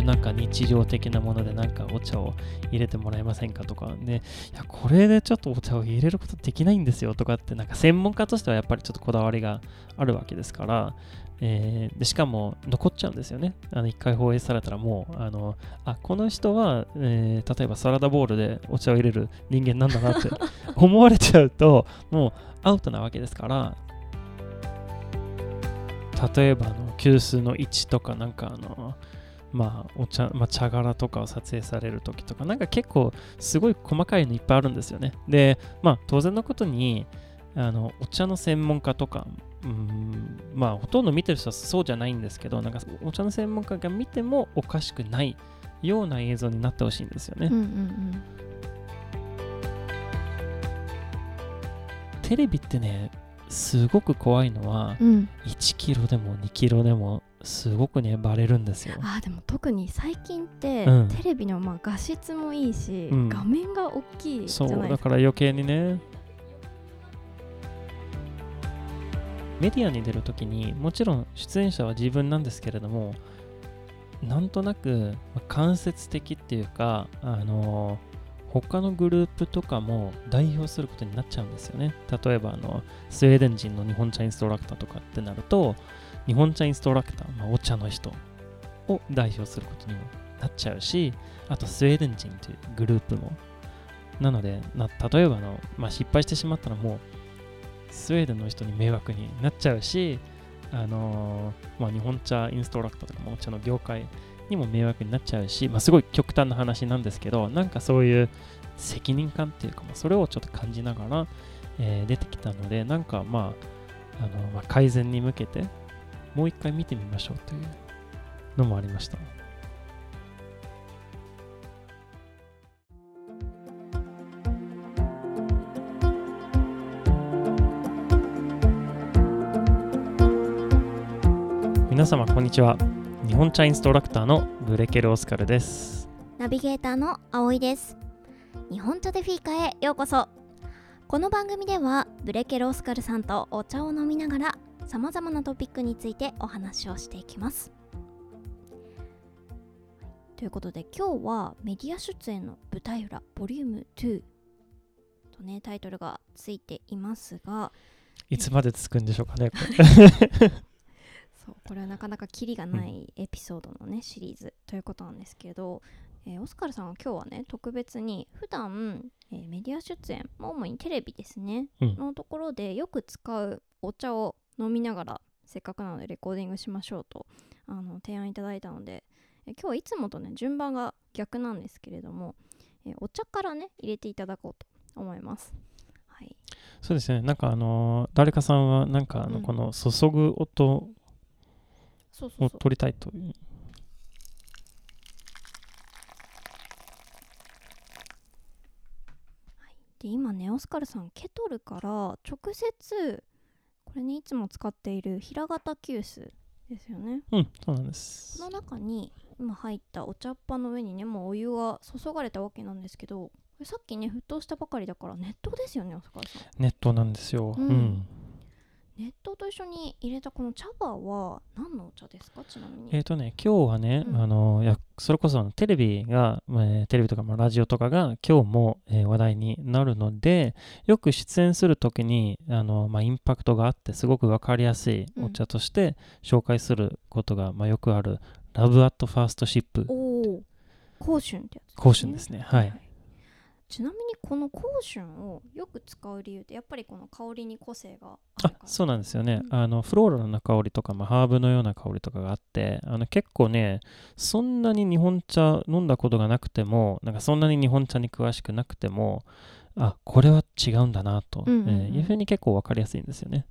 いうなんか日常的なものでなんかお茶を入れてもらえませんかとかで、いや、これでちょっとお茶を入れることできないんですよとかってなんか専門家としてはやっぱりちょっとこだわりがあるわけですから、えー、でしかも残っちゃうんですよね。あの一回放映されたらもう、あのあこの人は、えー、例えばサラダボウルでお茶を入れる人間なんだなって 思われちゃうと、もうアウトなわけですから、例えばあの急須の位置とかなんかあのまあお茶、まあ、茶殻とかを撮影される時とかなんか結構すごい細かいのいっぱいあるんですよね。でまあ当然のことにあのお茶の専門家とかうんまあほとんど見てる人はそうじゃないんですけどなんかお茶の専門家が見てもおかしくないような映像になってほしいんですよね、うんうんうん。テレビってねすごく怖いのは、うん、1キロでも2キロでもすごくねバレるんですよ。あでも特に最近って、うん、テレビのまあ画質もいいし、うん、画面が大きいそうだから余計にね。メディアに出るときにもちろん出演者は自分なんですけれどもなんとなく間接的っていうかあのー他のグループとかも代表することになっちゃうんですよね。例えばあのスウェーデン人の日本茶インストラクターとかってなると日本茶インストラクター、まあ、お茶の人を代表することにもなっちゃうしあとスウェーデン人というグループもなのでな例えばの、まあ、失敗してしまったらもうスウェーデンの人に迷惑になっちゃうしあのー、まあ、日本茶インストラクターとかもお茶の業界にも迷惑になっちゃうし、まあ、すごい極端な話なんですけど、なんかそういう責任感っていうか、まあ、それをちょっと感じながら、えー、出てきたので、なんかまあ、あのまあ、改善に向けて、もう一回見てみましょうというのもありました。皆様こんにちは。日本茶インストラクターのブレケルオスカルです。ナビゲーターの葵です。日本茶でフィーカへようこそ。この番組ではブレケルオスカルさんとお茶を飲みながらさまざまなトピックについてお話をしていきます。ということで今日はメディア出演の舞台裏ボリューム2とねタイトルがついていますが。いつまでつくんでしょうかね そうこれはなかなかキリがないエピソードのね、うん、シリーズということなんですけど、えー、オスカルさんは今日はね特別に普段、えー、メディア出演、まあ、主にテレビですね、うん、のところでよく使うお茶を飲みながらせっかくなのでレコーディングしましょうとあの提案いただいたので、えー、今日はいつもとね順番が逆なんですけれども、えお茶からね入れていただこうと思います。はい、そうですね。なんかあのー、誰かさんはなんかあの、この注ぐ音を取りたいという。で今ねオスカルさんケトルから直接これねいつも使っている平型急須ですよね。うんそうなんです。この中に今入ったお茶っ葉の上にねもうお湯が注がれたわけなんですけどさっきね沸騰したばかりだから熱湯ですよねオスカルさん。熱湯なんですよ。うん、うん熱湯と一緒に入れたこの茶葉は何のお茶ですか？ちなみに。えっ、ー、とね今日はね、うん、あのやそれこそテレビが、えー、テレビとか、まあ、ラジオとかが今日も、えー、話題になるのでよく出演する時にあの、まあ、インパクトがあってすごく分かりやすいお茶として紹介することが、うん、まあ、よくあるラブアットファー。ストシップおお香春ってやつね。香春ですね。はい、はいちなみにこの香春をよく使う理由ってやっぱりこの香りに個性があるそうなんですよね、うん、あのフローラルな香りとか、まあ、ハーブのような香りとかがあってあの結構ねそんなに日本茶飲んだことがなくてもなんかそんなに日本茶に詳しくなくてもあこれは違うんだなと、うんうんうん、えー、いうふうに結構分かりやすいんですよね。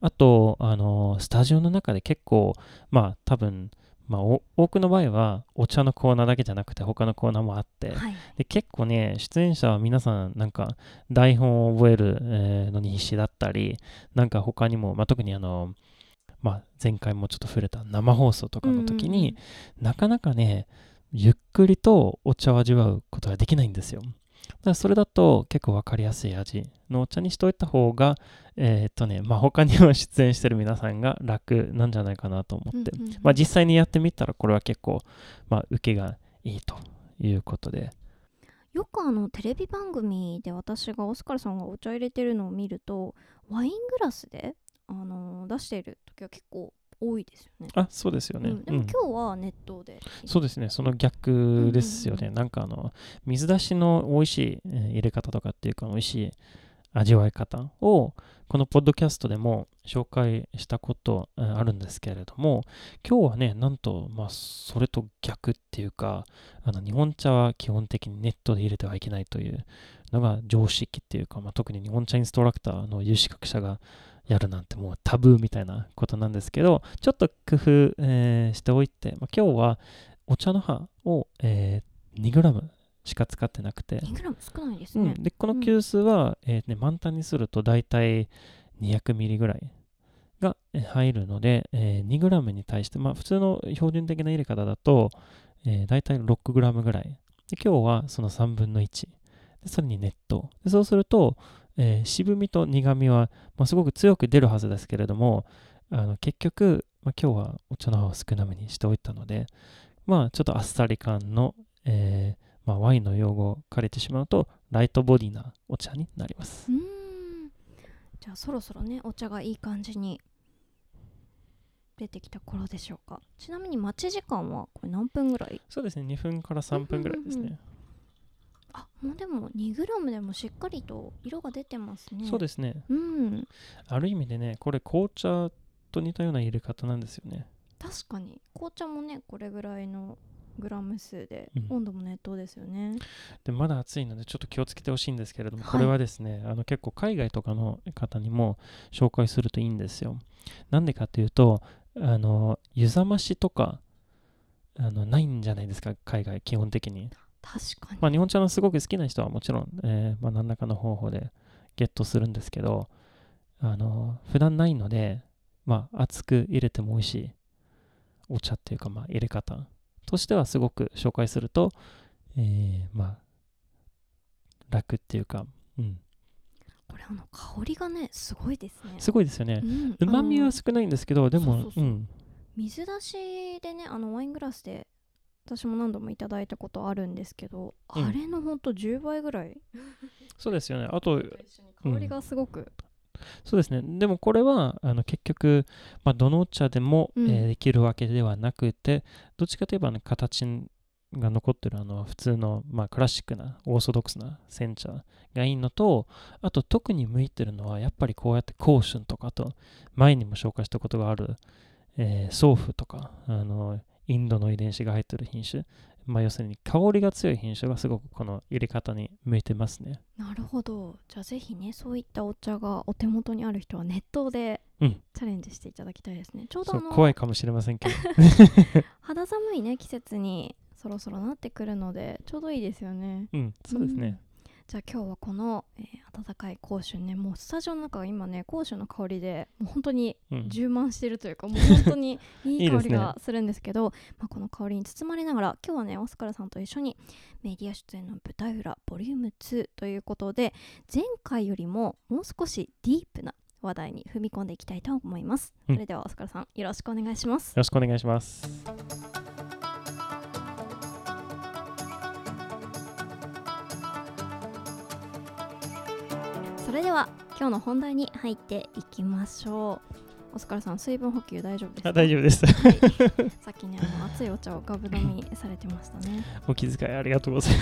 あとあのスタジオの中で結構まあ多分まあ、多くの場合はお茶のコーナーだけじゃなくて他のコーナーもあって、はい、で結構ね出演者は皆さんなんか台本を覚える、えのに必死だったりなんか他にも、まあ、特にあの、まあ、前回もちょっと触れた生放送とかの時に、なかなかねゆっくりとお茶を味わうことができないんですよ。それだと結構わかりやすい味のお茶にしといた方が、えーっとね、まあ他には出演してる皆さんが楽なんじゃないかなと思って、うんうんうん。まあ実際にやってみたらこれは結構、まあ受けがいいということで、よくあのテレビ番組で私がオスカルさんがお茶入れてるのを見るとワイングラスで、あの出している時は結構多いですよね。あ、そうですよね。うん、でもうん今日は熱湯で、そうですね、その逆ですよね。うんうんなんかあの、水出しの美味しい、えー入れ方とかっていうか、美味しい味わい方を、このポッドキャストでも紹介したことあるんですけれども、今日はね、なんと、まあ、それと逆っていうか、あの日本茶は基本的にネットで入れてはいけないというのが常識っていうか、まあ、特に日本茶インストラクターの有資格者がやるなんてもうタブーみたいなことなんですけど、ちょっと工夫、えーしておいて、まあ、今日はお茶の葉を、えー 2g しか使ってなくて、2g 少ないですね。うん、でこの急須は、えーね、満タンにすると大体200ミリぐらいがえー入るので、えー 2g に対して、まあ、普通の標準的な入れ方だと、えー、大体 6g ぐらい。で今日はその3分の1でそれに熱湯でそうすると、えー渋みと苦みは、まあ、すごく強く出るはずですけれどもあの結局、まあ、今日はお茶の葉を少なめにしておいたのでまあちょっとあっさり感の、えーまあ、ワインの用語を借りてしまうとライトボディなお茶になります。うーん。じゃあそろそろねお茶がいい感じに出てきた頃でしょうか。ちなみに待ち時間はこれ何分ぐらい？そうですね2分から3分ぐらいですね、うんうんあもうでも 2g でもしっかりと色が出てますね。そうですね。うん。ある意味でねこれ紅茶と似たような入れ方なんですよね。確かに。紅茶もねこれぐらいのグラム数で、うん。温度も熱湯ですよね。でまだ暑いのでちょっと気をつけてほしいんですけれども、はい。これはですねあの結構海外とかの方にも紹介するといいんですよ。なんでかっていうとあの湯冷ましとかあのないんじゃないですか海外基本的に。確かに、まあ、日本茶のすごく好きな人はもちろん、えーまあ、何らかの方法でゲットするんですけど、あの普段ないので、まあ、熱く入れても美味しいお茶っていうか、まあ、入れ方としてはすごく紹介すると、えーまあ、楽っていうか、うん、これあの香りがねすごいですね。すごいですよね。うまみは少ないんですけど、でも、うん、水出しでねあのワイングラスで私も何度もいただいたことあるんですけど、うん。あれのほんと10倍ぐらい。そうですよね。あと、香りがすごく、そうですね。でもこれはあの結局、まあ、どのお茶でも、うんえーできるわけではなくて、どっちかといえば、ね、形が残ってるあの普通の、まあ、クラシックなオーソドックスな煎茶がいいのと、あと特に向いてるのはやっぱりこうやって香春とかあと前にも紹介したことがある、えー、ソーフとかあのインドの遺伝子が入ってる品種、まあ、要するに香りが強い品種がすごくこの入れ方に向いてますね。なるほどじゃあぜひねそういったお茶がお手元にある人は熱湯でうんチャレンジしていただきたいですね、ちょうど怖いかもしれませんけど。肌寒いね季節にそろそろなってくるのでちょうどいいですよねうん、そうですね。じゃあ今日はこの、えー温かい香春ねもうスタジオの中が今ね香春の香りでもう本当にうん。充満してるというか、もう本当に いい香りがするんですけどまあ、この香りに包まれながら今日はねオスカルさんと一緒にメディア出演の舞台裏ボリューム2ということで前回よりももう少しディープな話題に踏み込んでいきたいと思います、うん。それではオスカルさんよろしくお願いします。よろしくお願いします。それでは今日の本題に入っていきましょう。オスカルさん水分補給大丈夫ですか？あ大丈夫です。はい、さっきねあの熱いお茶をガブ飲みされてましたね。お気遣いありがとうござい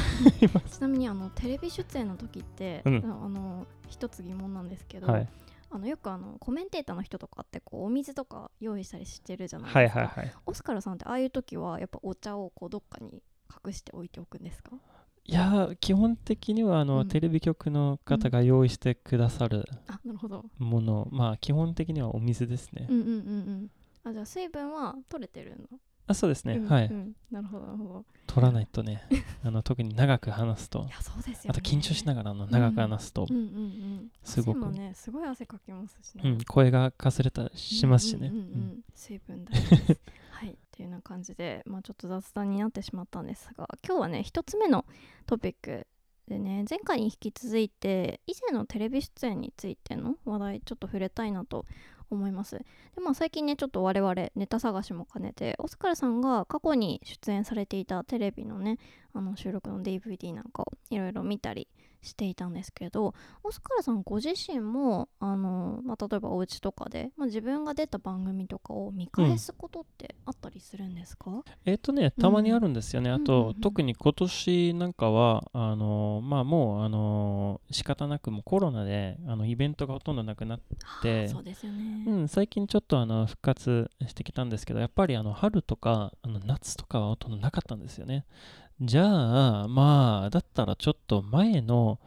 ます。ちなみにあのテレビ出演の時って、うん。あの一つ疑問なんですけど、はい、あのよくあのコメンテーターの人とかってこうお水とか用意したりしてるじゃないはいですか、はいはい。オスカルさんってああいう時はやっぱお茶をこうどっかに隠しておいておくんですか？いやー基本的にはあの、うん。テレビ局の方が用意してくださるあなるほど。もの、まあ基本的にはお水ですね。うんうんうんうん。あじゃあ水分は取れてるの？あそうですね、うんはい、うん。なるほどなるほど。取らないとね あの特に長く話すと。いやそうですよね。あと緊張しながらあの長く話すと、うんうんうんすごく。ねすごい汗かきますしね、うん声がかすれたりしますしね。うんうんうんうん。うん。水分大事です。はいっていうような感じでまあちょっと雑談になってしまったんですが今日はね一つ目のトピックでね前回に引き続いて以前のテレビ出演についての話題ちょっと触れたいなと思います。でまあ最近ねちょっと我々ネタ探しも兼ねてオスカルさんが過去に出演されていたテレビのねあの収録の DVD なんかをいろいろ見たりしていたんですけどオスカルさんご自身もあの、まあ、例えばお家とかで、まあ、自分が出た番組とかを見返すことってあったりするんですか、えっ、とねたまにあるんですよね、あと、うんうんうん。特に今年なんかはあのまあもうあの仕方なくもうコロナであのイベントがほとんどなくなっではあそうですよね、うん、最近ちょっとあの復活してきたんですけど、やっぱりあの春とかあの夏とかはほとんどなかったんですよね。じゃあ、まあ、だったらちょっと前の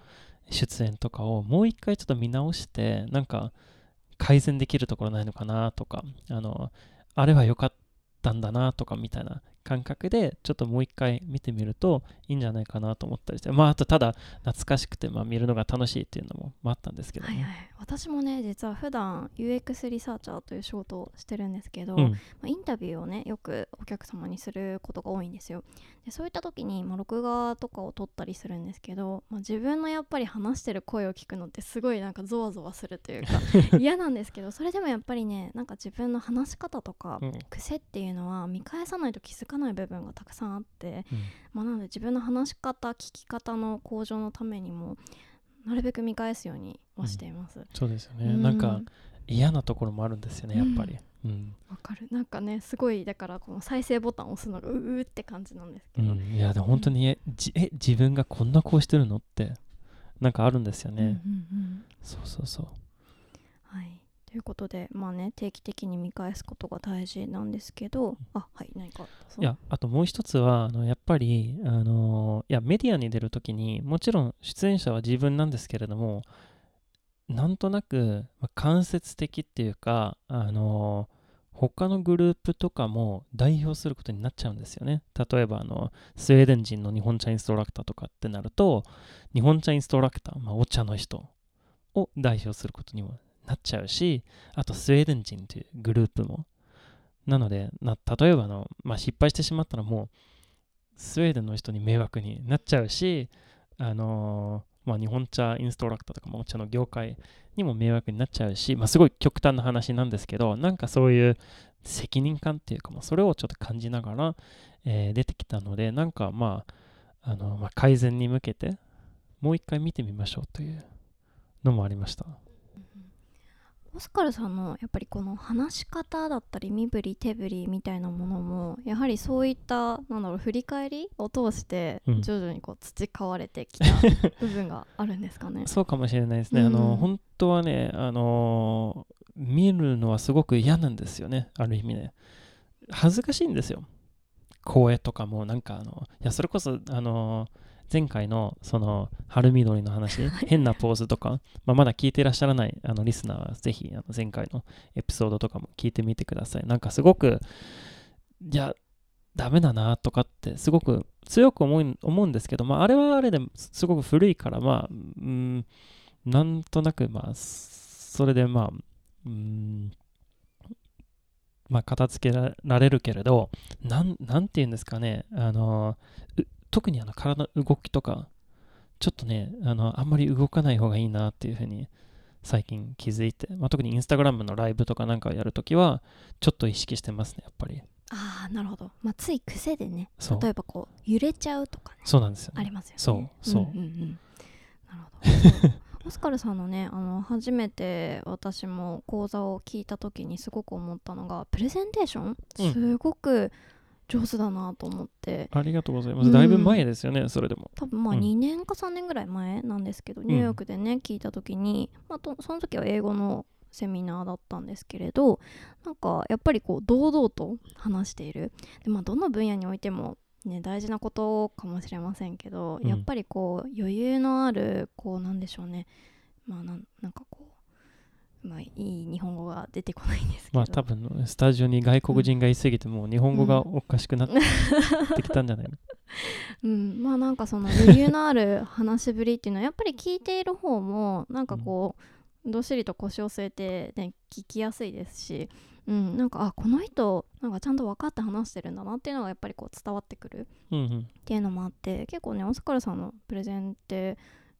出演とかをもう一回ちょっと見直して、なんか改善できるところないのかなとか、あの、あれは良かったんだなとかみたいな感覚で、ちょっともう一回見てみるといいんじゃないかなと思ったりして、まあ、あとただ懐かしくて、まあ、見るのが楽しいっていうのも、まあ、あったんですけど。ね。はいはい、私もね実は普段 UX リサーチャーという仕事をしてるんですけど、うん。まあ、インタビューをねよくお客様にすることが多いんですよ。でそういった時に、まあ、録画とかを撮ったりするんですけど、まあ、自分のやっぱり話してる声を聞くのってすごいなんかゾワゾワするというか 嫌なんですけどそれでもやっぱりねなんか自分の話し方とか、うん。癖っていうのは見返さないと気づかない部分がたくさんあって、うんまあ、なので自分の話し方聞き方の向上のためにもなるべく見返すようにはしています。そうですよね。うんなんか嫌なところもあるんですよね、やっぱり。うん。わかるなんかねすごいだからこの再生ボタンを押すのがううって感じなんですけど、うん、いや、でも本当にえ、じえ、自分がこんな顔してるのって、なんかあるんですよね。うんうんうんそうそうそう。はいということでまあね定期的に見返すことが大事なんですけどあはい何かいや、あともう一つは、あのやっぱり、あのいや、メディアに出るときに、もちろん出演者は自分なんですけれども、なんとなく、まあ間接的っていうか、あの他のグループとかも代表することになっちゃうんですよね。例えば、あの、スウェーデン人の日本茶インストラクターとかってなると、日本茶インストラクター、まあ、お茶の人を代表することにもなっちゃうし、あとスウェーデン人というグループも。なので、な例えばの、まあ、失敗してしまったらもう、スウェーデンの人に迷惑になっちゃうし、あのーまあ、日本茶インストラクターとかもお茶の業界にも迷惑になっちゃうし、まあ、すごい極端な話なんですけど、なんかそういう責任感っていうか、まあ、それをちょっと感じながら、えー出てきたので、なんかまあ、あのまあ、改善に向けて、もう一回見てみましょうというのもありました。オスカルさんのやっぱりこの話し方だったり身振り手振りみたいなものもやはりそういったなんだろう振り返りを通してうん徐々にこう培われてきた部分があるんですかね？そうかもしれないですね。あうんの、本当はね、あのー見るのはすごく嫌なんですよね。ある意味ね。恥ずかしいんですよ。声とかも、なんかあの、いや、それこそ、あのー前回の、その、春緑の話、変なポーズとか、まあ、まだ聞いていらっしゃらないあのリスナーは、ぜひ、あの前回のエピソードとかも聞いてみてください。なんかすごく、いや、ダメだなとかって、すごく強く思う思うんですけど、まあ、あれはあれですすごく古いから、まあ、うん、なんとなく、まあ、それで、まあ、うん、まあ、片付けられるけれど、なん、なんて言うんですかね、あの、う特にあの体の動きとか、ちょっとね、あの、あんまり動かない方がいいなっていうふうに最近気づいて、まあ、特にインスタグラムのライブとかなんかやるときは、ちょっと意識してますね、やっぱり。ああなるほど、まあ、つい癖でね例えばこう揺れちゃうとかねそうなんですよ、ね。ありますよね。そうそうんんうんなるほど。オスカルさんのねあの初めて私も講座を聞いた時にすごく思ったのがプレゼンテーション、うんすごく上手だなと思って。ありがとうございます。うん。だいぶ前ですよね、それでも。多分まあうん。2年か3年ぐらい前なんですけど、ニューヨークでね聞いた時に、まあ、とその時は英語のセミナーだったんですけれどなんかやっぱりこう堂々と話している。で、まあ、どの分野においても、ね、大事なことかもしれませんけど、うん。やっぱりこう余裕のあるこうなんでしょうね。まあなんなんかこう、まあ、いい日本語が出てこないんですけど、まあ多分、スタジオに外国人がいすぎて、もう日本語がおかしくなってきたんじゃないの、うん、まあなんかその余裕のある話しぶりっていうのはやっぱり聞いている方もなんかこう、どっしりと腰を据えて、ね、聞きやすいですし、うん、なんかあこの人なんかちゃんと分かって話してるんだなっていうのがやっぱりこう伝わってくる。うんうん。っていうのもあって結構ねオスカルさんのプレゼンって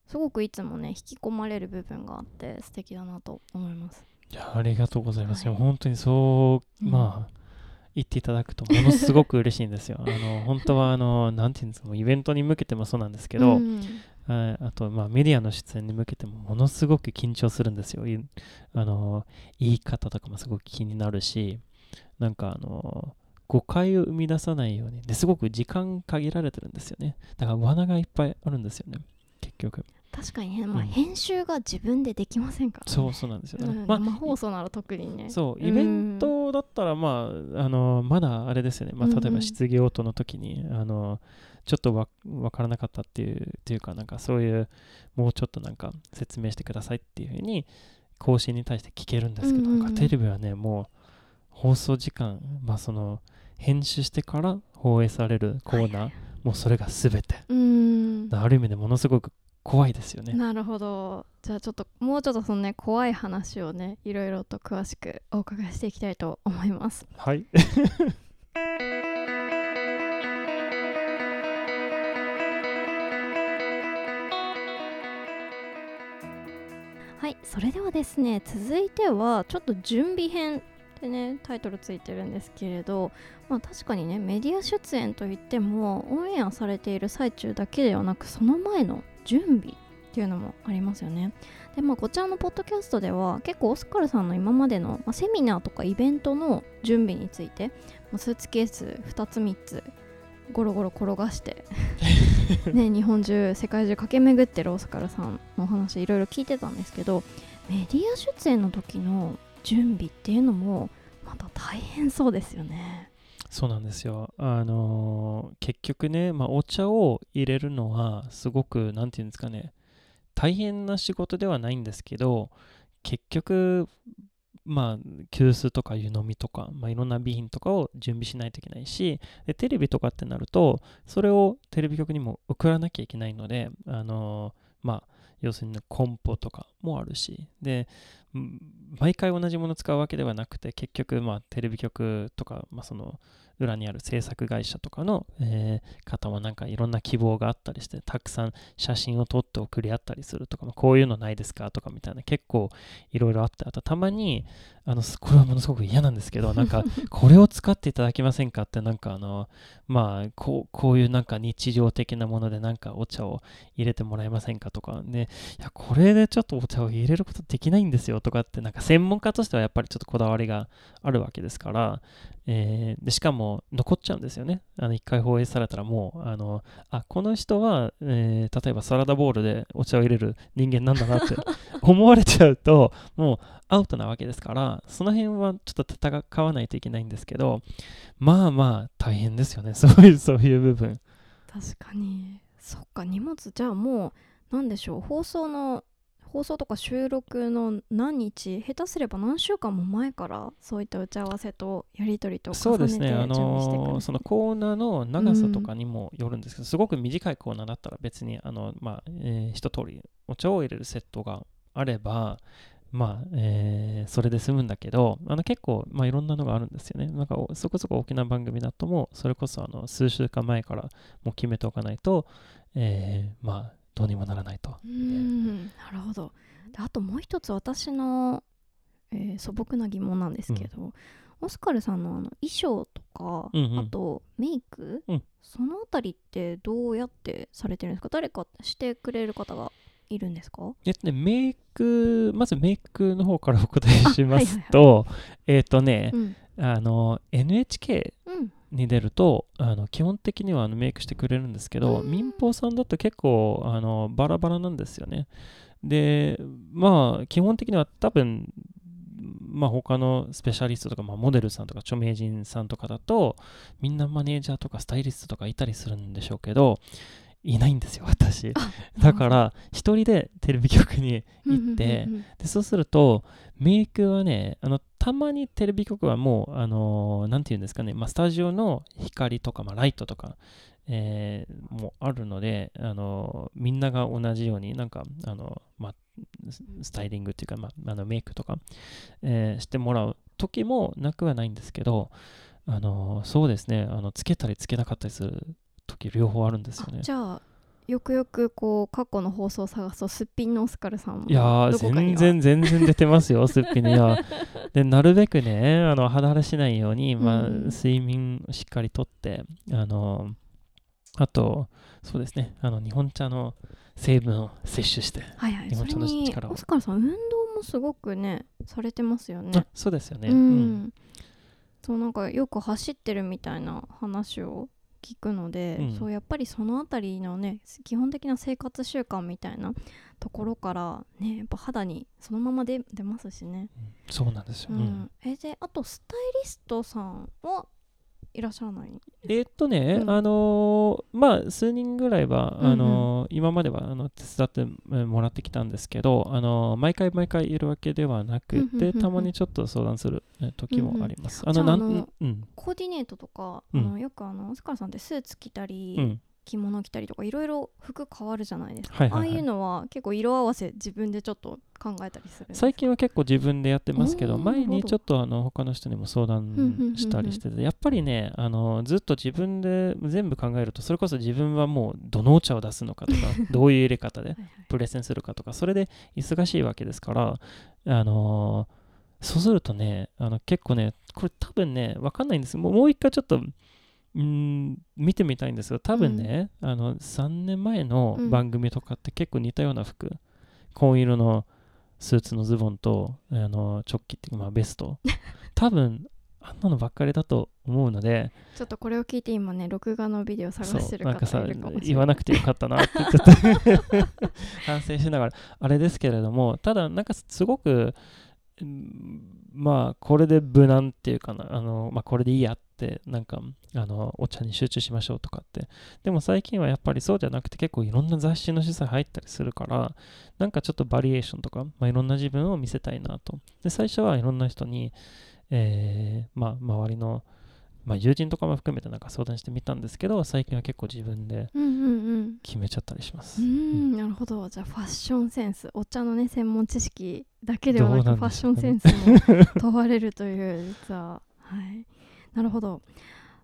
すごくいつもね引き込まれる部分があって素敵だなと思います。いやありがとうございます、はい本当にそう、うんまあ言っていただくとものすごく嬉しいんですよ あの本当はあのなんていうんですかイベントに向けてもそうなんですけど、うんはいあと、まあ、メディアの出演に向けてもものすごく緊張するんですよ。いあの言い方とかもすごく気になるし、なんかあの誤解を生み出さないように。ですごく時間限られてるんですよね。だから罠がいっぱいあるんですよね。結局。確かにね、まあ、うん編集が自分でできませんから、ね、そうそうなんですよ。うんまあ生放送なら特にね。そう、イベントだったら、まあ、あの、まだあれですよね。まあ、うんうん。例えば質疑応答の時に、あの、ちょっとわ分からなかったっていう、っていうか、なんかそういう、もうちょっとなんか説明してくださいっていうふうに、更新に対して聞けるんですけど、うんうんうん。なんかテレビはね、もう、放送時間、まあ、その、編集してから放映されるコーナー、はいもうそれが全て。ある意味でものすごく怖いですよね。なるほどじゃあちょっともうちょっとそのね怖い話をねいろいろと詳しくお伺いしていきたいと思いますはい。はいそれではですね続いてはちょっと準備編ってねタイトルついてるんですけれどまあ確かにねメディア出演といってもオンエアされている最中だけではなくその前の準備っていうのもありますよねでまあこちらのポッドキャストでは結構オスカルさんの今までの、まあ、セミナーとかイベントの準備について、まあ、スーツケース2つ3つゴロゴロ転がして ね、日本中世界中駆け巡ってるオスカルさんのお話いろいろ聞いてたんですけどメディア出演の時の準備っていうのもまた大変そうですよね。そうなんですよ。あの結局ね、まあ、お茶を入れるのはすごく、なんていうんですかね、大変な仕事ではないんですけど、結局、まあ、急須とか湯飲みとか、まあ、いろんな備品とかを準備しないといけないし、でテレビとかってなると、それをテレビ局にも送らなきゃいけないので、あのーまあ、要するにコンポとかもあるし、で、毎回同じものを使うわけではなくて、結局、まあ、テレビ局とか、まあ、その、裏にある制作会社とかの、えー方はなんかいろんな希望があったりして、たくさん写真を撮って送り合ったりするとか、まあこういうのないですかとかみたいな、結構いろいろあって、あとたまに、あの、これはものすごく嫌なんですけど、なんか、これを使っていただけませんかって、なんかあの、まあ、こう、こういうなんか日常的なものでなんかお茶を入れてもらえませんかとか、で、いや、これでちょっとお茶を入れることできないんですよとかって、なんか専門家としてはやっぱりちょっとこだわりがあるわけですから、えーでしかも残っちゃうんですよね。あの一回放映されたらもう、あの、あ、この人は、えー例えばサラダボウルでお茶を入れる人間なんだなって 思われちゃうと、もうアウトなわけですから、その辺はちょっと戦わないといけないんですけど、まあまあ大変ですよね。そういう、そういう部分。確かにそっか荷物じゃあもうなんでしょう放送の放送とか収録の何日下手すれば何週間も前からそういった打ち合わせとやり取りとそうですね、あのそのコーナーの長さとかにもよるんですけど、すごく短いコーナーだったら別に、あの、まあ、えー一通りお茶を入れるセットがあれば、まあ、えーそれで済むんだけど、あの結構、まあ、いろんなのがあるんですよね。なんか、おそこそこ大きな番組だとも、それこそ、あの、数週間前からもう決めておかないと、えーまあ、どうにもならないと。うーん。なるほど。であともう一つ私の、えー素朴な疑問なんですけど、オスカルさんのあの衣装とか、うんうん。あとメイク、うん。そのあたりってどうやってされてるんですか？誰かしてくれる方がいるんですか？えっとね、メイク、まずメイクの方からお答えしますと、えっとねう、んあの、NHK うんに出るとあの基本的にはあのメイクしてくれるんですけど、うん民放さんだと結構あのバラバラなんですよね。で、まあ、基本的には多分、まあ、他のスペシャリストとか、まあ、モデルさんとか著名人さんとかだと、みんなマネージャーとかスタイリストとかいたりするんでしょうけど、いないんですよ、私。だから、一人でテレビ局に行って、でそうすると、メイクはね、あのたまにテレビ局はもう、あのーなんていうんですかね、まあ、スタジオの光とか、まあ、ライトとか、えーもあるので、あのーみんなが同じように、なんか、あのまあ、ススタイリングっていうか、まあ、あのメイクとか、えーしてもらう時もなくはないんですけど、あのそうですねあのつけたりつけなかったりする時両方あるんですよね。あじゃあよくよくこう過去の放送を探すとすっぴんのオスカルさんもいや全然全然出てますよ すっぴんねいやでなるべくねあの肌荒れしないように、まあうん睡眠をしっかりとってあのあとそうですねあの日本茶の成分を摂取して、はいはい日本茶のそれに力を。オスカルさん運動もすごくねされてますよね。あそうですよね、ううんん、そうなんかよく走ってるみたいな話を聞くので、うん。そうやっぱりそのあたりのね基本的な生活習慣みたいなところからねやっぱ肌にそのまま出出ますしね、そうなんですよ、うん。うん。えであとスタイリストさんはいらっしゃらない？えーっとね、うん。あのーまあ数人ぐらいは、うんうん。あのー今まではあの手伝ってえーもらってきたんですけど、あのー毎回毎回いるわけではなくうんうんうんうん。てたまにちょっと相談するえー時もあります。うん。うんあのなんうん。コーディネートとか、うん。あのよくあのオスカルさんってスーツ着たり、うん着物着たりとかいろいろ服変わるじゃないですか、はいはいはい。ああいうのは結構色合わせ自分でちょっと考えたりする最近は結構自分でやってますけど前にちょっとあの他の人にも相談したりしててやっぱりねあのずっと自分で全部考えるとそれこそ自分はもうどのお茶を出すのかとか どういう入れ方でプレゼンするかとかそれで忙しいわけですからあのーそうするとねあの結構ねこれ多分ねわかんないんです。もうもう一回ちょっとうーん見てみたいんですが多分ね、あの3年前のうん。番組とかって結構似たような服、紺色のスーツのズボンとあのチョッキっていうかまあベスト。多分あんなのばっかりだと思うのでちょっとこれを聞いて今ね録画のビデオ探そしてる方いるかもしれない。言わなくてよかったなってちょっと 反省しながら。あれですけれどもただなんかすごくうんまあこれで無難っていうかなあの、まあ、これでいいやってなんかあのお茶に集中しましょうとかって。でも最近はやっぱりそうじゃなくて結構いろんな雑誌の取材入ったりするからなんかちょっとバリエーションとか、まあ、いろんな自分を見せたいなと。で最初はいろんな人に、えーまあ、周りのまあ、友人とかも含めてなんか相談してみたんですけど最近は結構自分で決めちゃったりします。うー。んなるほど。じゃあファッションセンス。お茶のね専門知識だけではなくファッションセねンスも問われるという実は。はいなるほど。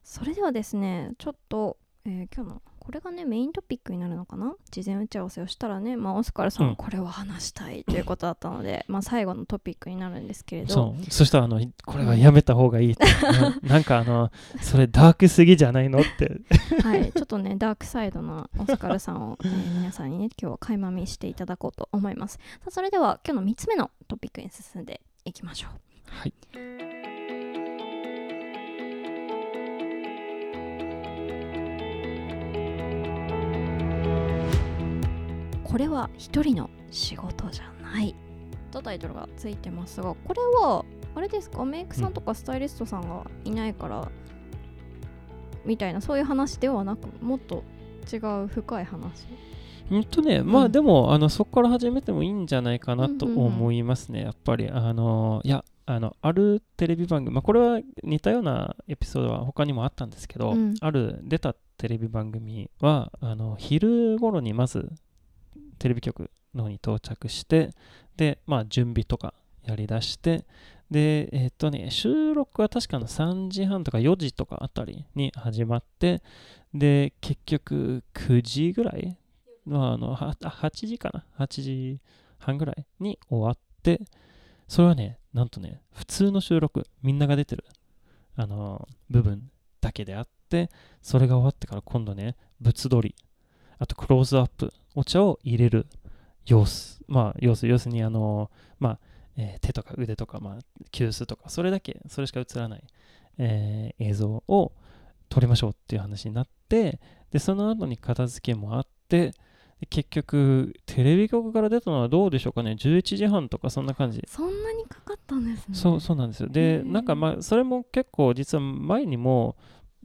それではですねちょっと、えー今日のこれがねメイントピックになるのかな？事前打ち合わせをしたらね、まあ、オスカルさんうん。はこれは話したいということだったので、まあ最後のトピックになるんですけれど。そう。そしたらあのこれはやめた方がいいって、ななんかあのそれダークすぎじゃないのって。はい、ちょっとねダークサイドなオスカルさんを、えー皆さんにね今日は垣間見していただこうと思います。さあそれでは今日の3つ目のトピックに進んでいきましょう。はいこれは一人の仕事じゃない。とタイトルがついてますがこれはあれですか？メイクさんとかスタイリストさんがいないから、みたいなそういう話ではなくもっと違う深い話？うんとねまうん。あでも、あのそこから始めてもいいんじゃないかなとうんうんうん。思いますね、やっぱり。あのいやあのあるテレビ番組、まあ、これは似たようなエピソードは他にもあったんですけど、うん。ある出たテレビ番組はあの昼頃にまずテレビ局の方に到着してでまあ準備とかやりだしてでえっとね収録は確かの3時半とか4時とかあたりに始まってで結局9時ぐらいのあの8時かな？8時半ぐらいに終わってそれはねなんとね普通の収録みんなが出てるあの部分だけであってそれが終わってから今度ね物撮りあとクローズアップお茶を入れる様子。まあ様子要するにあのまあ、えー手とか腕とか、まあ、急須とかそれだけそれしか映らない、えー映像を撮りましょうっていう話になってでその後に片付けもあってで結局テレビ局から出たのはどうでしょうかね。11時半とかそんな感じ。そんなにかかったんですね。そうそうなんですよ。で、なんかまあ、それも結構実は前にも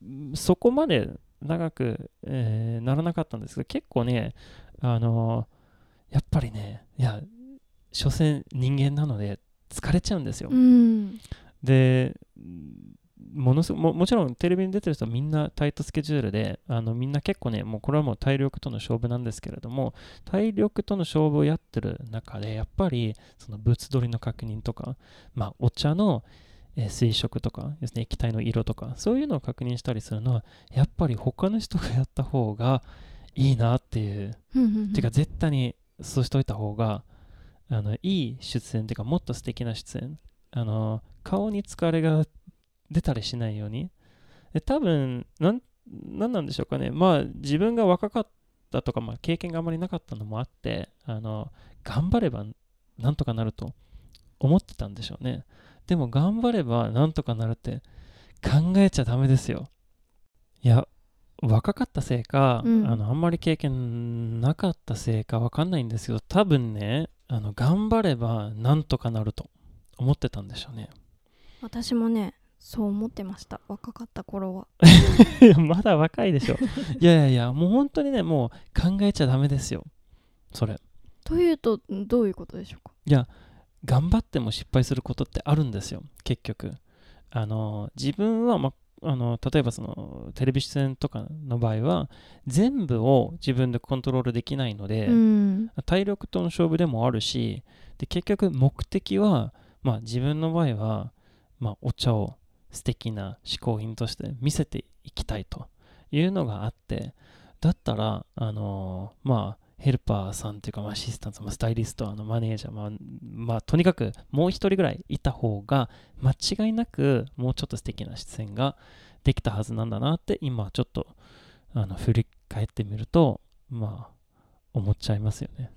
んそこまで長く、えーならなかったんですけど、結構ね、あのやっぱりね、いや、所詮人間なので疲れちゃうんですよ。うんで、ものすごももちろんテレビに出てる人はみんなタイトスケジュールであのみんな結構ねもうこれはもう体力との勝負なんですけれども体力との勝負をやってる中でやっぱりその物撮りの確認とか、まあ、お茶の、えー水色とかですね液体の色とかそういうのを確認したりするのはやっぱり他の人がやった方がいいなっていう。てか絶対にそうしといた方があのいい出演っていうかもっと素敵な出演。あの顔に疲れが出たりしないように。で多分なんなんなんでしょうかね。まあ自分が若かったとか、まあ、経験があまりなかったのもあってあの頑張ればなんとかなると思ってたんでしょうね。でも頑張ればなんとかなるって考えちゃダメですよ。いや若かったせいか、うん。あのあんまり経験なかったせいかわかんないんですけど多分ねあの頑張ればなんとかなると思ってたんでしょうね。私もねそう思ってました。若かった頃は。い やまだ若いでしょ。いやいやいやもう本当にねもう考えちゃダメですよ。それ。というとどういうことでしょうか？頑張っても失敗することってあるんですよ。結局。あの自分は、ま、あの例えばそのテレビ出演とかの場合は全部を自分でコントロールできないので、うん。体力との勝負でもあるしで結局目的は、まあ、自分の場合は、まあ、お茶を素敵な嗜好品として見せていきたいというのがあってだったらあのーまあヘルパーさんというか、まあ、アシスタント、まあ、スタイリスト、あのマネージャー、まあ、まあ、とにかくもう一人ぐらいいた方が間違いなくもうちょっと素敵な出演ができたはずなんだなって今ちょっとあの振り返ってみるとまあ思っちゃいますよね。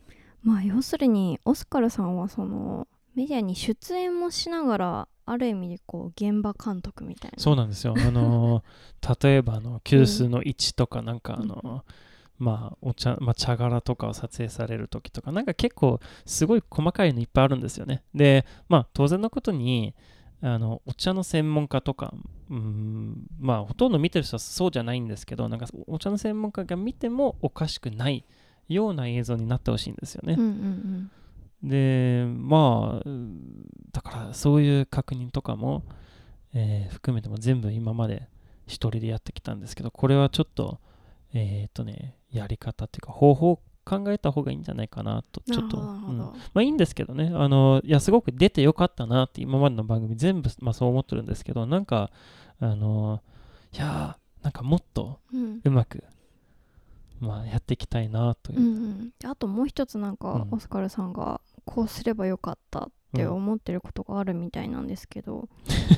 まあ要するにオスカルさんはそのメディアに出演もしながらある意味でこう現場監督みたいなそうなんですよ。あのー例えばあの急須の位置とかなんかあのーまあお茶、まあ、茶殻とかを撮影される時とかなんか結構すごい細かいのいっぱいあるんですよね。でまあ当然のことにあのお茶の専門家とかうんまあほとんど見てる人はそうじゃないんですけどなんかお茶の専門家が見てもおかしくないような映像になってほしいんですよね。うんうんでまあうんだからそういう確認とかも、えー含めても全部今まで一人でやってきたんですけどこれはちょっとえっ、とねやり方っていうか方法を考えた方がいいんじゃないかなとちょっと、うん。まあいいんですけどね。あのいやすごく出てよかったなって今までの番組全部、まあ、そう思ってるんですけどなんかあのいやーなんかもっとうん。うまく、まあ、やっていきたいなという。うんうん。あともう一つなんか、うん。オスカルさんがこうすればよかったって思ってることがあるみたいなんですけど、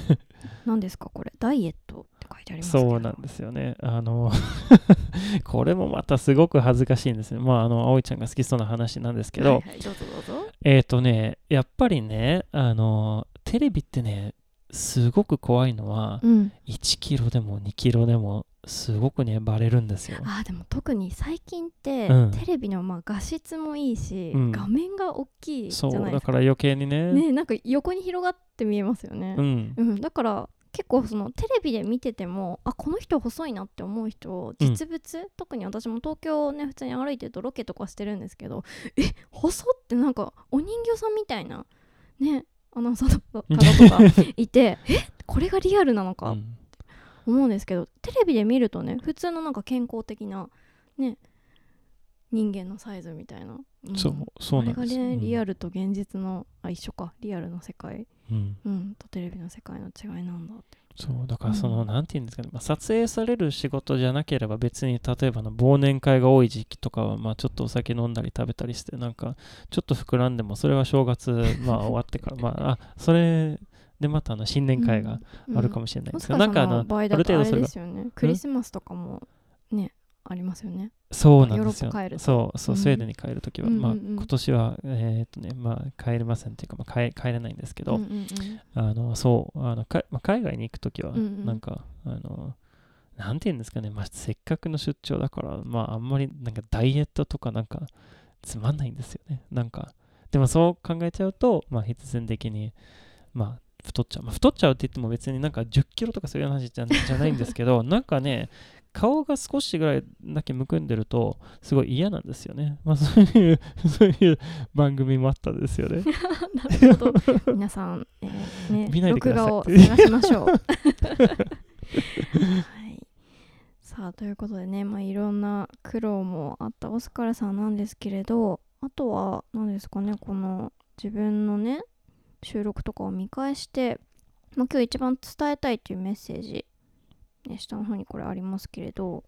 何ですかこれ？ダイエットって書いてありますけど。そうなんですよね。あの、これもまたすごく恥ずかしいんですね。まあ、あの、葵ちゃんが好きそうな話なんですけど、はいはい、どうぞどうぞ。えっ、とね、やっぱりね、あの、テレビってね、すごく怖いのは、うん。1キロでも2キロでも、すごくね、バレるんですよ。あーでも特に最近って、うん。テレビのまあ画質もいいし、うん。画面が大きいじそう、ゃないですか。だから余計にね、ねなんか横に広がって見えますよね。う、ん、うん。だから結構そのテレビで見ててもあこの人細いなって思う人実物、特に私も東京をね普通に歩いてるとロケとかしてるんですけどえ細ってなんかお人形さんみたいなねアナウンサーの方とかいて えこれがリアルなのか？うん。思うんですけどテレビで見るとね普通のなんか健康的なね人間のサイズみたいな、うん。そう、そうなんです。あれがねリアル。ルと現実のあ一緒か。リアルの世界、うん。うん、とテレビの世界の違いなんだってそうだからその、うん。なんて言うんですかね、まあ、撮影される仕事じゃなければ別に例えばの忘年会が多い時期とかはまあちょっとお酒飲んだり食べたりしてなんかちょっと膨らんでもそれは正月まあ終わってからまああそれでまたあの新年会があるかもしれないんですけど、なんかあの場合あだとあれる程度それがですよね。クリスマスとかもねありますよね。そうなんですよ。そうそう、うん。スウェーデンに帰るときは、まあうんうん。うん今年はえーっとねまあ帰れませんっていうか、まあ、帰帰れないんですけど、うんうんうん。あのそうあのか、まあ、海外に行くときは、うんうん。なんか、あの、なんて言うんですかね、まあ、せっかくの出張だから、まあ、あんまりなんかダイエットとかなんかつまんないんですよね。なんか、でもそう考えちゃうと、まあ、必然的に、まあ、太っちゃう。まあ、太っちゃうって言っても別になんか10キロとかそういう話じゃじゃないんですけど、なんかね、顔が少しぐらいだけむくんでると、すごい嫌なんですよね。まあ、そういう、そういう番組もあったんですよね。なるほど皆さん、えーね、見ないでください録画を探しましょうはいさあということでね、まあ、いろんな苦労もあったオスカルさんなんですけれどあとは何ですかねこの自分のね収録とかを見返してまあ、今日一番伝えたいというメッセージ、ね、下の方にこれありますけれど、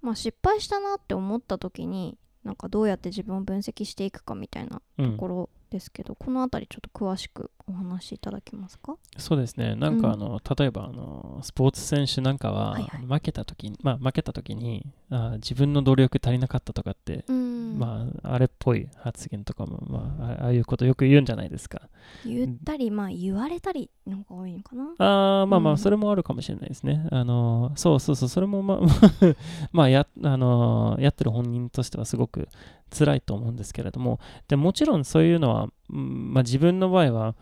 まあ、失敗したなって思った時になんかどうやって自分を分析していくかみたいなところですけど、この辺りちょっと詳しくお話しいただけますか？そうですね。なんかうんあの、例えばあのスポーツ選手なんかは、はいはい負けた時に、まあ負けた時にあ自分の努力足りなかったとかって、うんまああれっぽい発言とかも、まああああいうことよく言うんじゃないですか。言ったりまあ言われたりの方が多いのかな？ああまあまうんあそれもあるかもしれないですね。あのそうそうそうそれもまあ まあやあのやってる本人としてはすごく辛いと思うんですけれどもでもちろんそういうのは、うんまあ、自分の場合は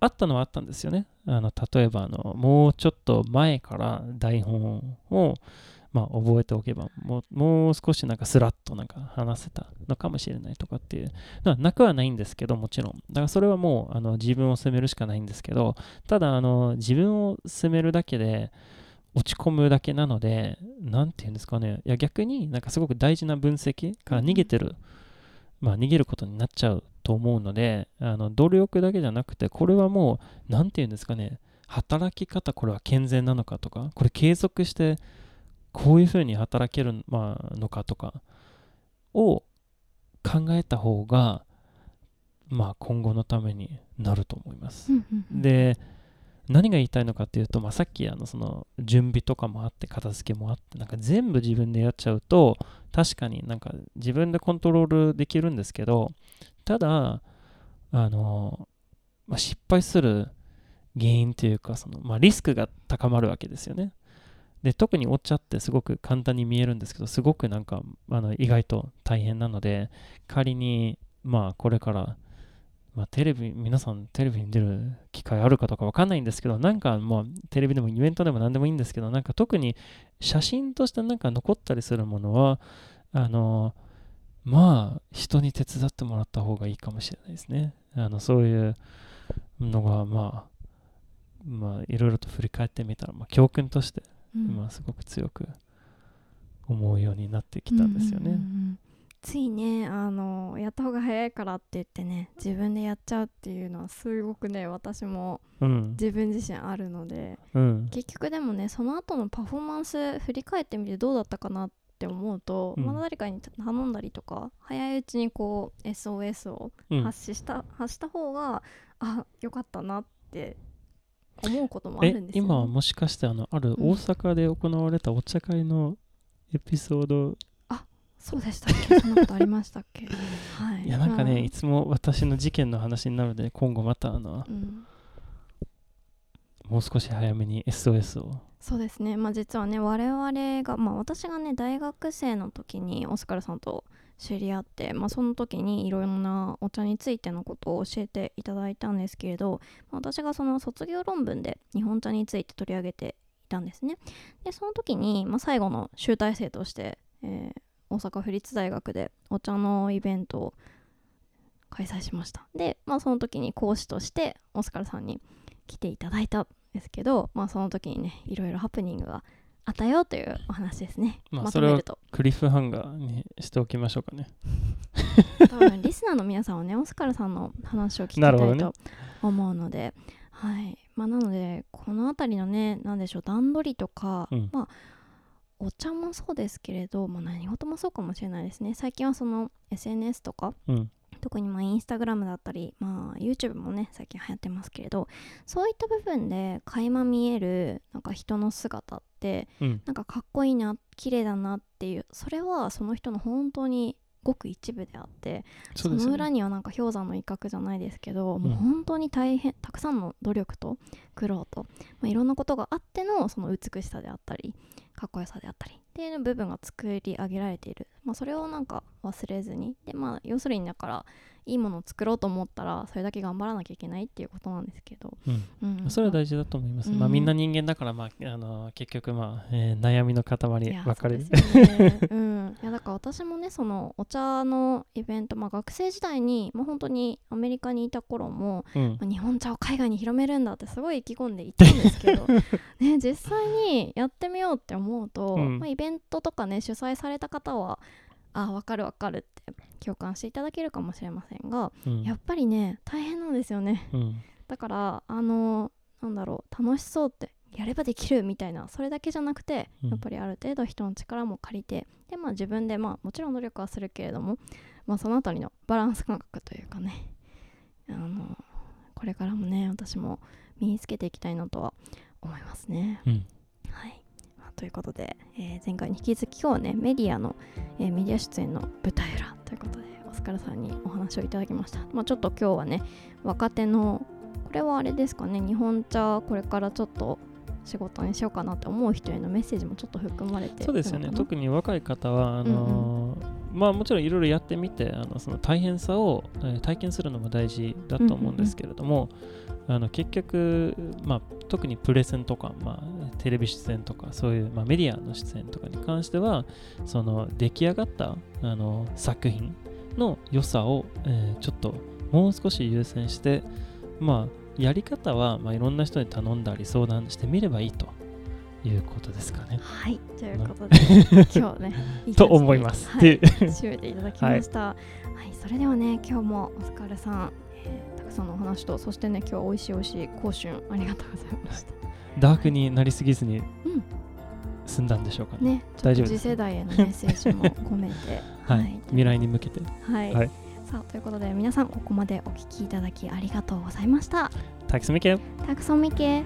あったのはあったんですよね。あの例えばあのもうちょっと前から台本をまあ、覚えておけばもうもう少しなんかスラッとなんか話せたのかもしれないとかっていうのはなくはないんですけどもちろんだからそれはもうあの自分を責めるしかないんですけどただあの自分を責めるだけで落ち込むだけなので何て言うんですかねいや逆になんかすごく大事な分析から逃げてる、まあ逃げることになっちゃうと思うのであの努力だけじゃなくてこれはもう何て言うんですかね働き方これは健全なのかとかこれ継続してこういうふうに働ける、まあのかとかを考えた方がまあ今後のためになると思います。で何が言いたいのかっていうと、まあ、さっきあのその準備とかもあって片付けもあってなんか全部自分でやっちゃうと確かになんか自分でコントロールできるんですけどただあの、まあ、失敗する原因というかその、まあ、リスクが高まるわけですよね。で特にお茶ってすごく簡単に見えるんですけどすごくなんかあの意外と大変なので仮にまあこれからまあ、テレビ、皆さんテレビに出る機会あるかとかわかんないんですけど、なんかまあテレビでもイベントでも何でもいいんですけど、なんか特に写真としてなんか残ったりするものは、あの、まあ人に手伝ってもらった方がいいかもしれないですね。あの、そういうのがまあ、まあいろいろと振り返ってみたら、まあ教訓として、うんまあすごく強く思うようになってきたんですよね。うんうんうんうんついねあのやった方が早いからって言ってね自分でやっちゃうっていうのはすごくね私もうん。自分自身あるのでうん。結局でもねその後のパフォーマンス振り返ってみてどうだったかなって思うと、うん。まだ誰かに頼んだりとか早いうちにこう SOS をうん。発信した、発した方があよかったなって思うこともあえるんですよ、ね、今はもしかしてあのあるうん。大阪で行われたお茶会のエピソード、そうでしたっけ？そんなことありましたっけ？はい。いやなんかね、まあいつも私の事件の話になるので今後またあのうん。もう少し早めに SOS をそうですね、まあ、実はね我々が、まあ、私がね大学生の時にオスカルさんと知り合って、まあ、その時にいろいろなお茶についてのことを教えていただいたんですけれど、私がその卒業論文で日本茶について取り上げていたんですね。でその時に、まあ、最後の集大成として、えー大阪府立大学でお茶のイベントを開催しました。で、まあ、その時に講師としてオスカルさんに来ていただいた。ですけど、まあ、その時にねいろいろハプニングがあったよというお話ですね、まあそれはまとめると。クリフハンガーにしておきましょうかね。多分リスナーの皆さんはねオスカルさんの話を聞きたいと 思うので、はい。まあ、なのでこの辺りのね何でしょう段取りとか、うん。まあお茶もそうですけれど、まあ、何事もそうかもしれないですね。最近はその SNS とかうん。特にまあインスタグラムだったり、まあ、YouTube もね最近流行ってますけれどそういった部分で垣間見えるなんか人の姿ってうん。なんかかっこいいな綺麗だなっていうそれはその人の本当にごく一部であってそね。の裏にはなんか氷山の一角じゃないですけど、もう本当に大変たくさんの努力と苦労と、まあ、いろんなことがあってのその美しさであったりかっこよさであったりっていう部分が作り上げられている、まあ、それをなんか忘れずに。でまあ要するにだからいいものを作ろうと思ったらそれだけ頑張らなきゃいけないっていうことなんですけど、うん。うん、それは大事だと思います。うん。まあみんな人間だから、まあ、あの結局、まあえー悩みの塊分かれる。いやだから私もねそのお茶のイベント、まあ、学生時代に、まあ、本当にアメリカにいた頃も、うん。まあ日本茶を海外に広めるんだってすごい意気込んでいたんですけど、ね、実際にやってみようって思うと、うん。まあ、イベントとかね主催された方はあ分かる分かるって共感していただけるかもしれませんがうん。やっぱりね大変なんですよね。うん。だからあのなんだろう楽しそうってやればできるみたいなそれだけじゃなくて、うん。やっぱりある程度人の力も借りてでまあ自分でまあもちろん努力はするけれどもまあそのあたりのバランス感覚というかねあのこれからもね私も身につけていきたいなとは思いますね。うんということで、えー前回に引き続き今日はねメディアの、えーメディア出演の舞台裏ということでオスカルさんにお話をいただきました、まあ、ちょっと今日はね若手のこれはあれですかね日本茶これからちょっと仕事にしようかなって思う人へのメッセージもちょっと含まれてそうですよね。特に若い方はあのーまあもちろんいろいろやってみてあのその大変さを、えー体験するのも大事だと思うんですけれども、あの結局、まあ、特にプレゼンとか、まあ、テレビ出演とかそういう、まあ、メディアの出演とかに関してはその出来上がったあの作品の良さを、えーちょっともう少し優先してまあやり方は、まあ、いろんな人に頼んだり相談してみればいいということですかね。はいということで 今日ねいいと思います。はい 締めていただきました。はい、それではね、今日もお疲れさん、えーたくさんのお話と、そしてね、今日は美味しい美味しい香春ありがとうございました。ダークになりすぎずにうん済んだんでしょうかね。ね、大丈夫です世代へのメッセージも込めて、はい、未来に向けて。はい、はいさあということで皆さんここまでお聞きいただきありがとうございました。Tack så mycket! たくさんみけ。